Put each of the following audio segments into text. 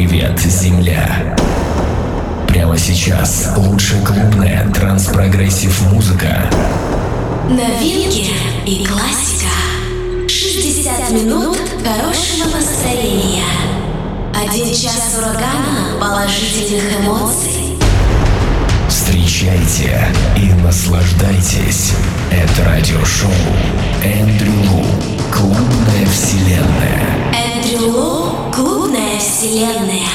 Привет, Земля! Прямо сейчас лучшая клубная транс-прогрессив музыка. Новинки и классика. 60 минут хорошего настроения. Один час урагана положительных эмоций. Встречайте и наслаждайтесь. Это радиошоу Эндрю Лу. Клубная вселенная. Эндрю Лу. Клубная вселенная.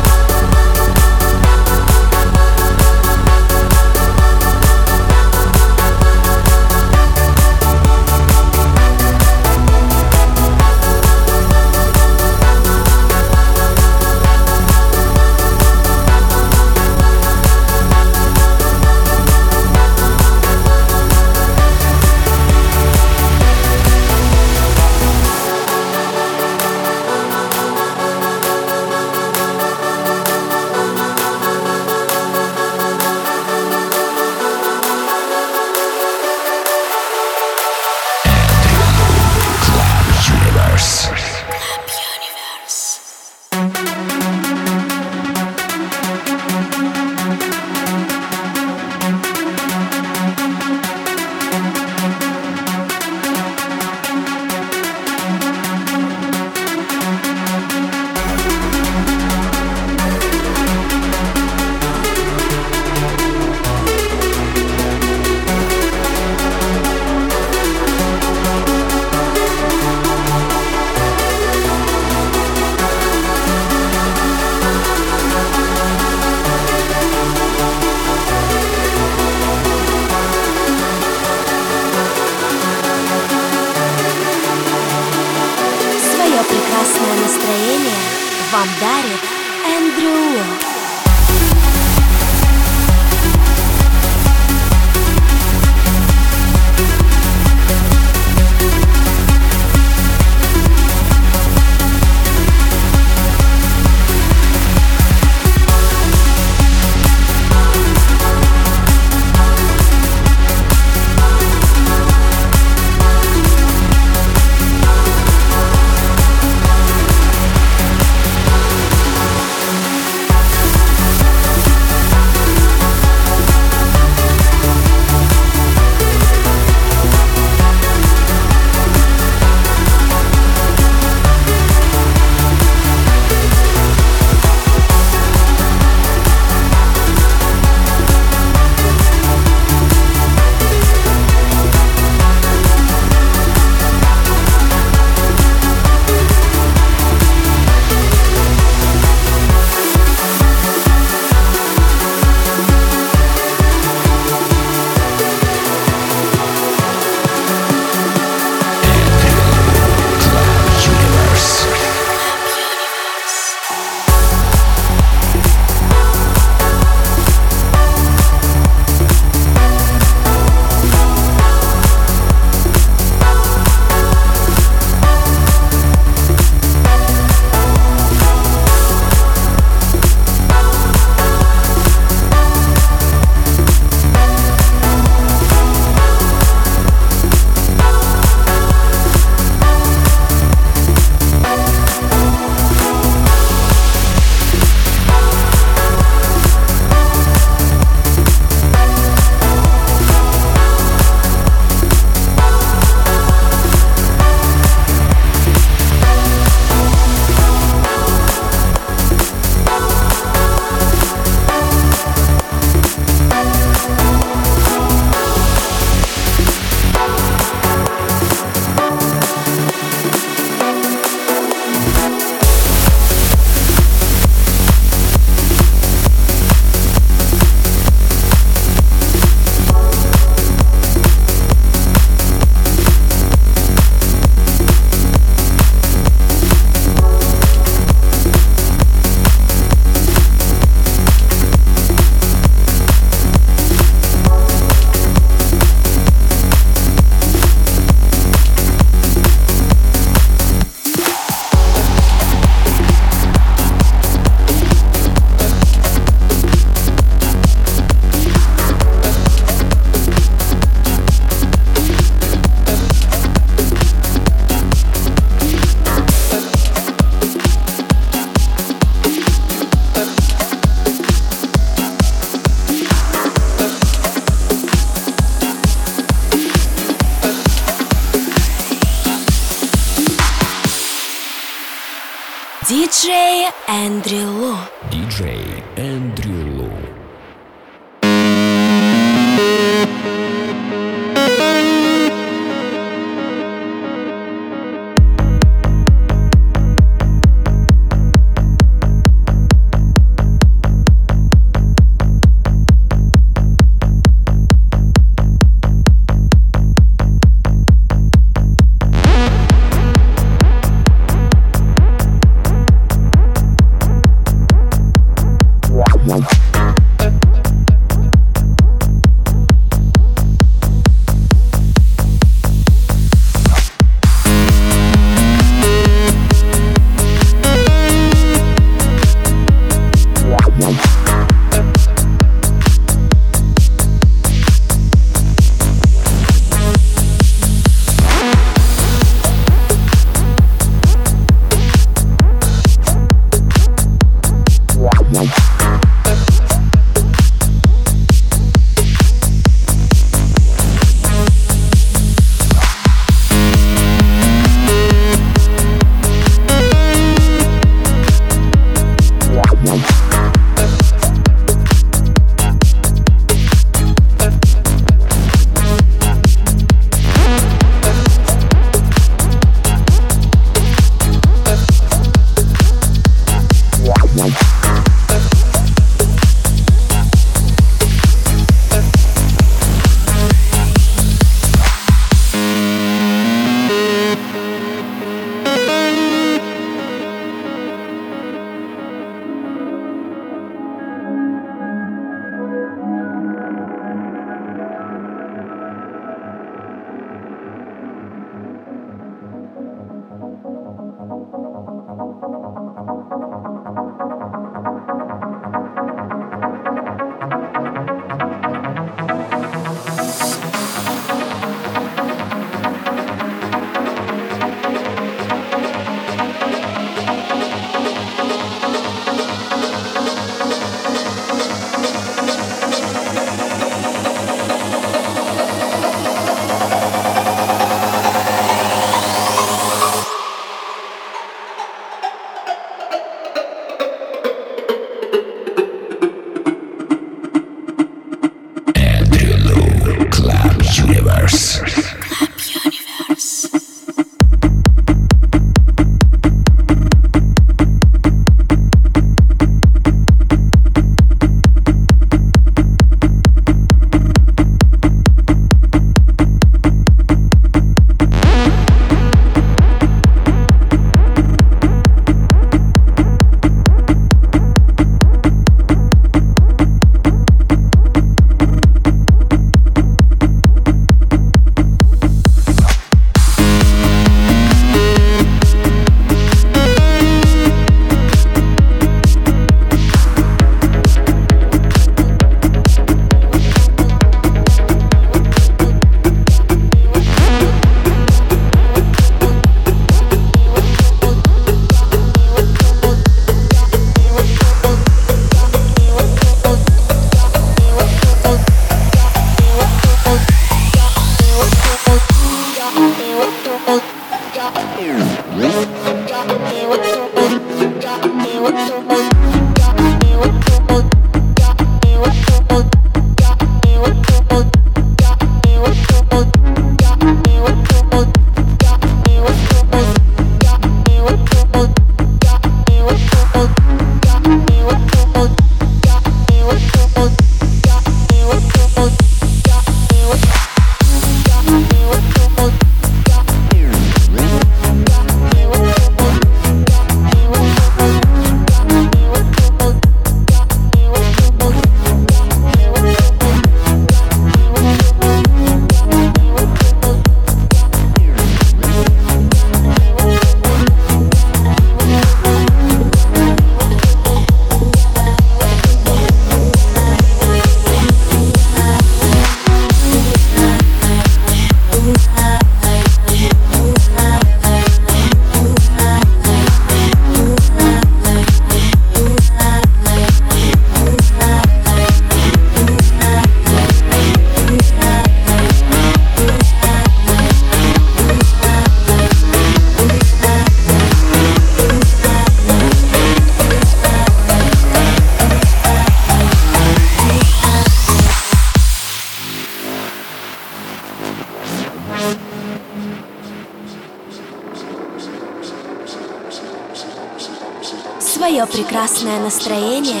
прекрасное настроение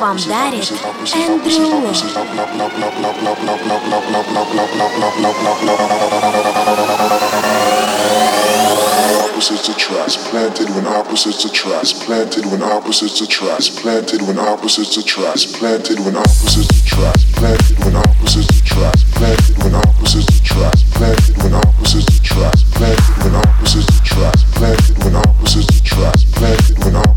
вам дарит Эндрю Opposites attract, planted when opposites attract, planted when opposites attract, planted when opposites attract, planted when opposites attract, planted when opposites attract, planted when opposites attract, planted when opposites attract, planted when opposites attract, planted when opposites attract, planted when opposites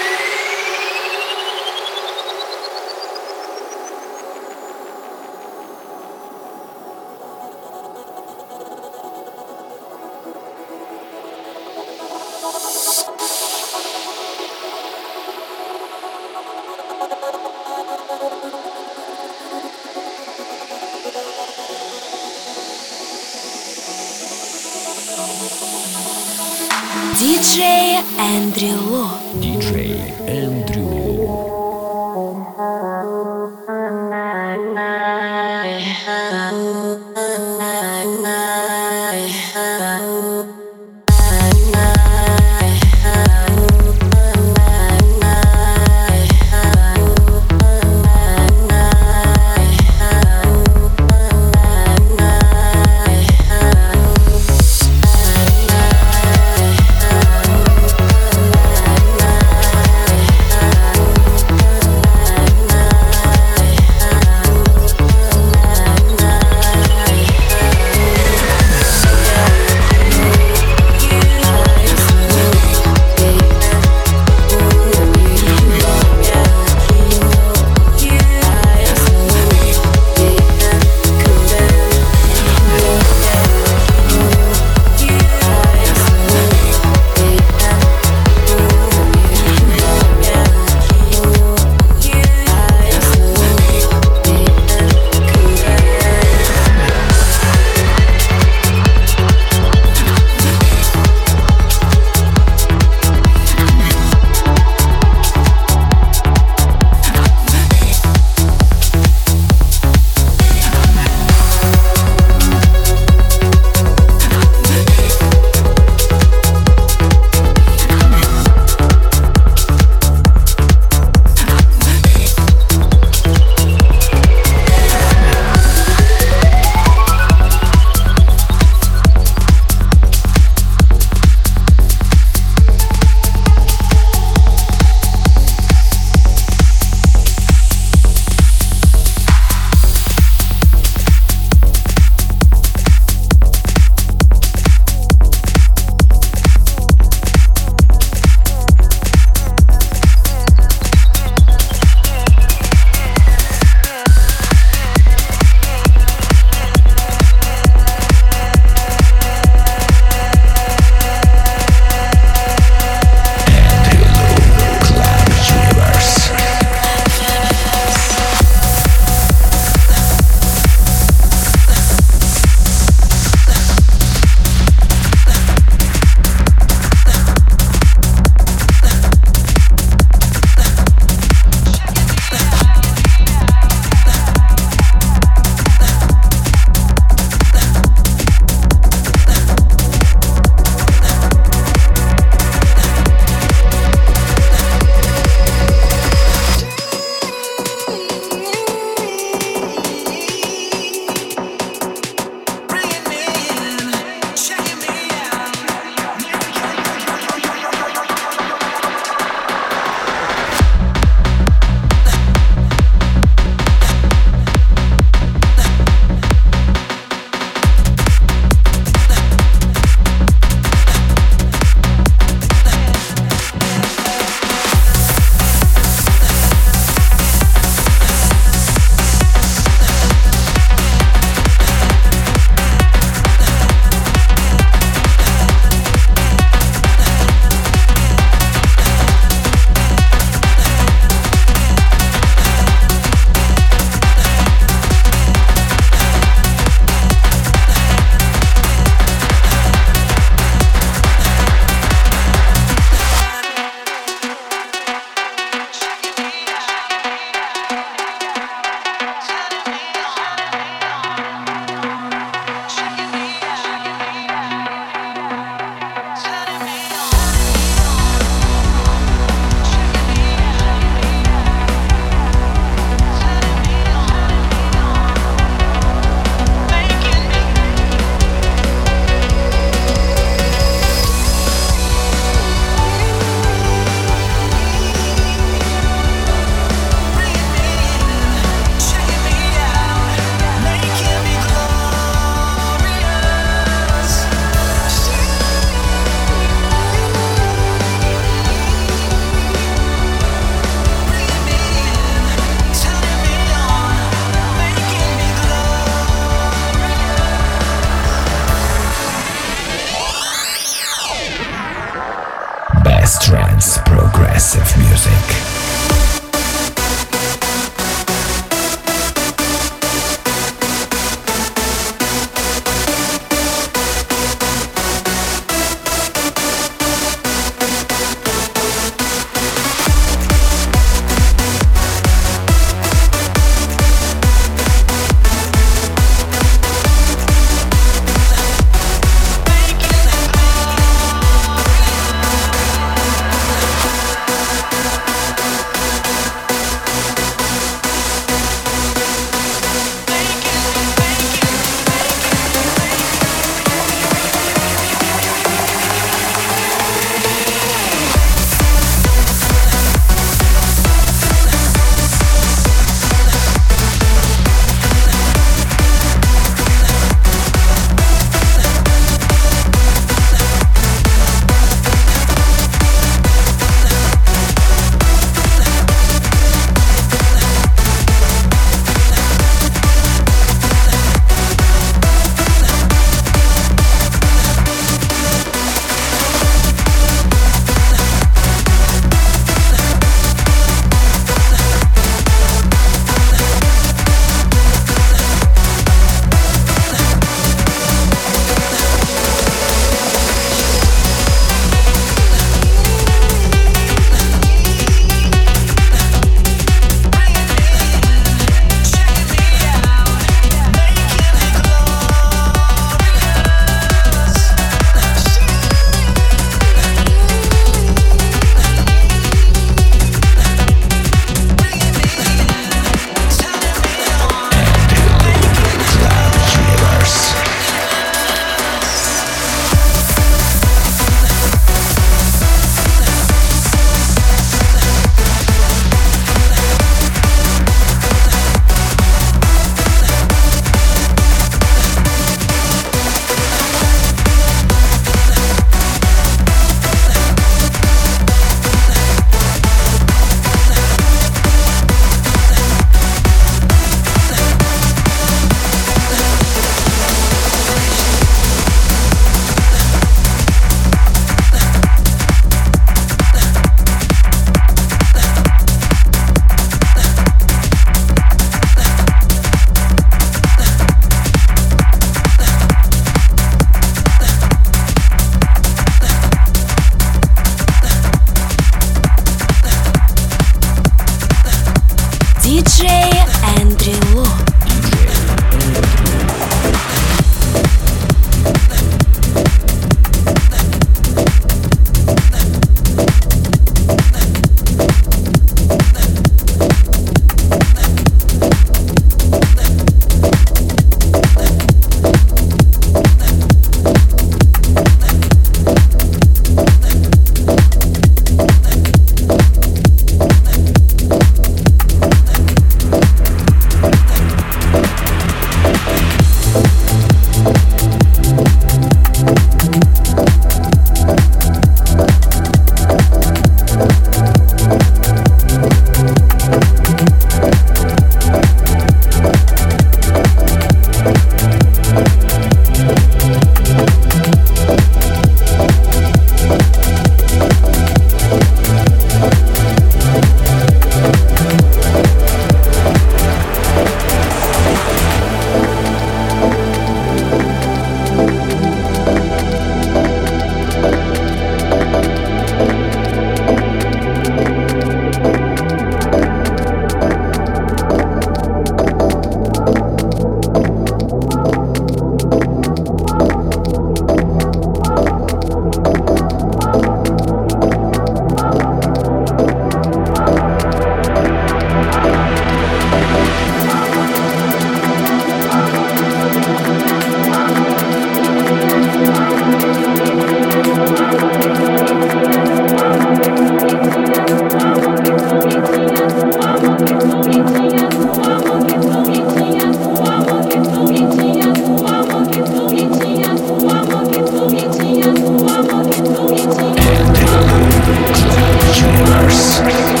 universe.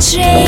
change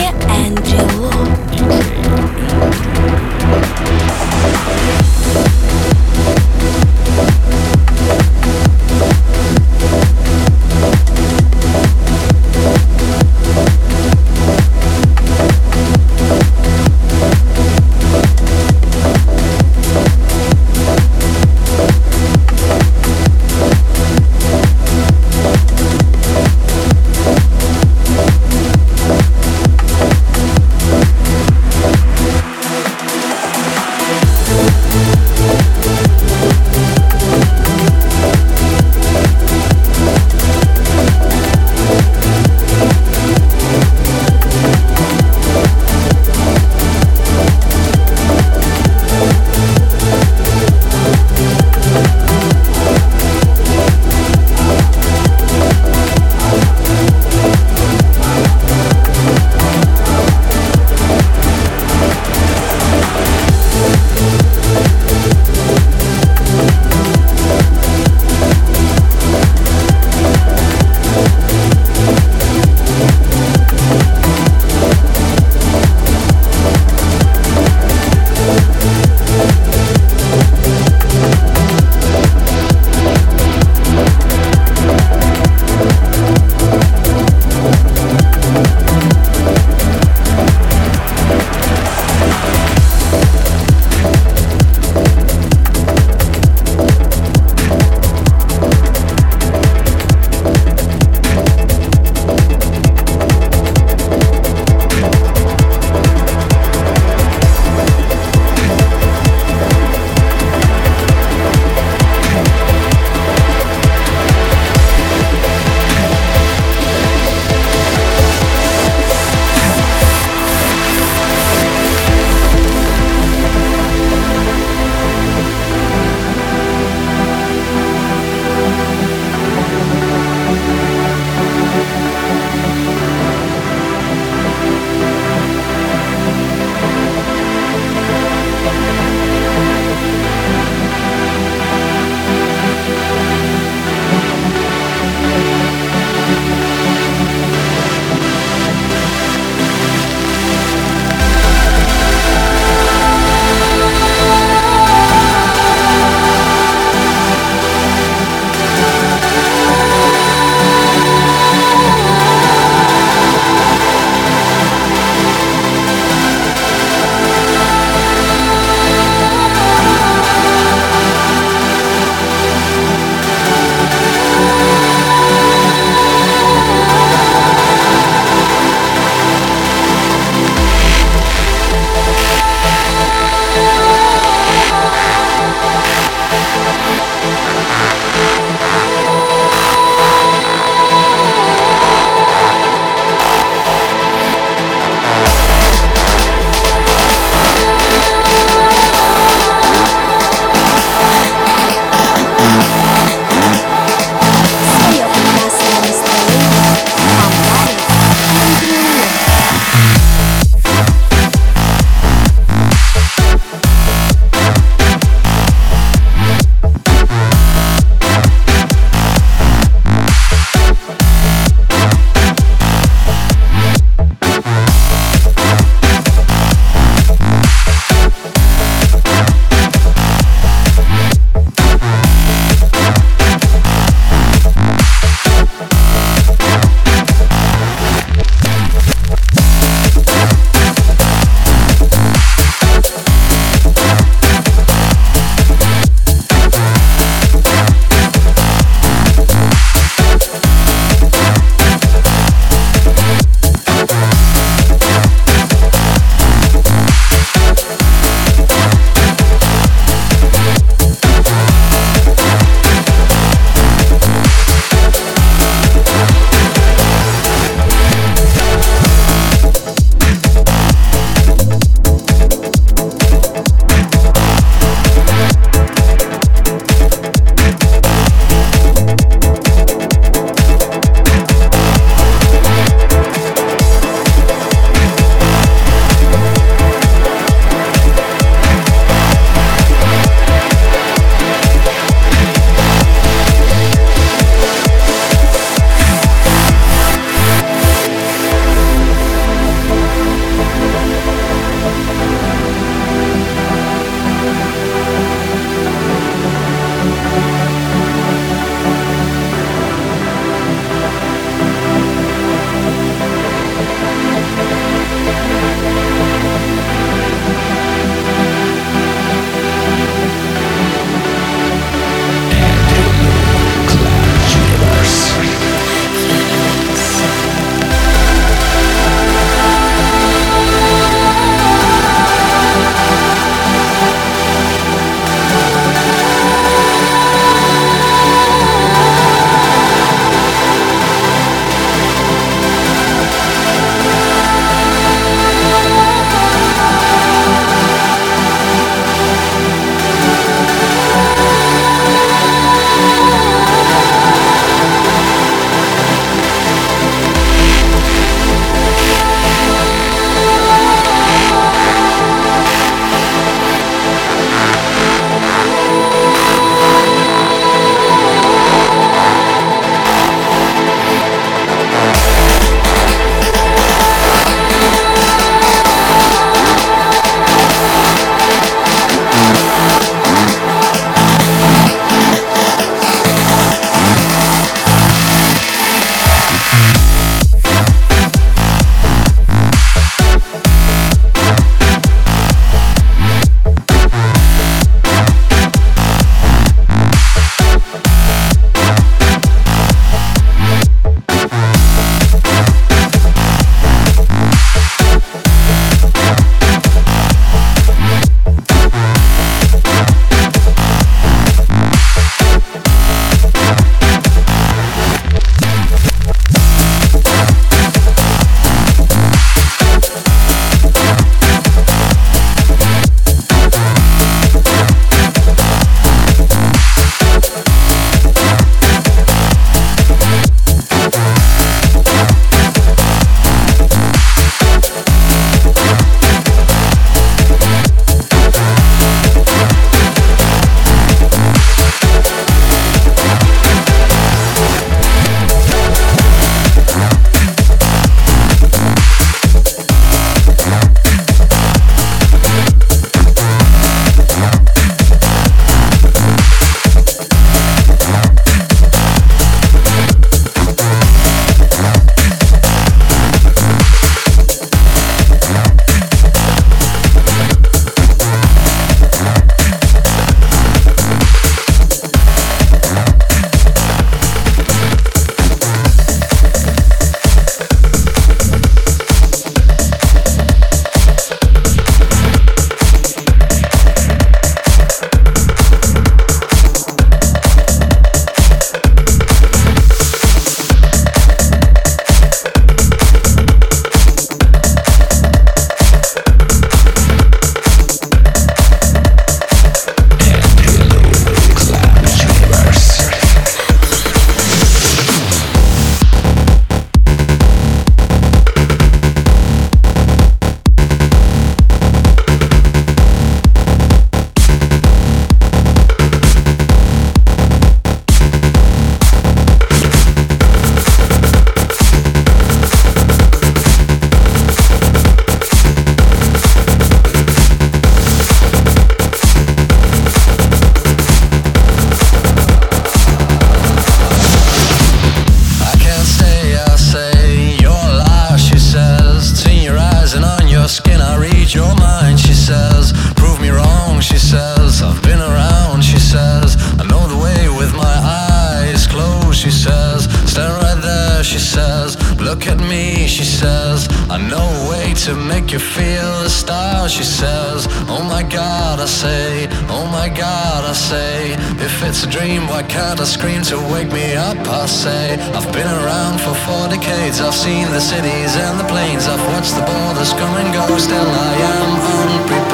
I say, oh my God, I say, if it's a dream, why can't I scream to wake me up? I say, I've been around for four decades, I've seen the cities and the plains, I've watched the borders come and go, still I am unprepared.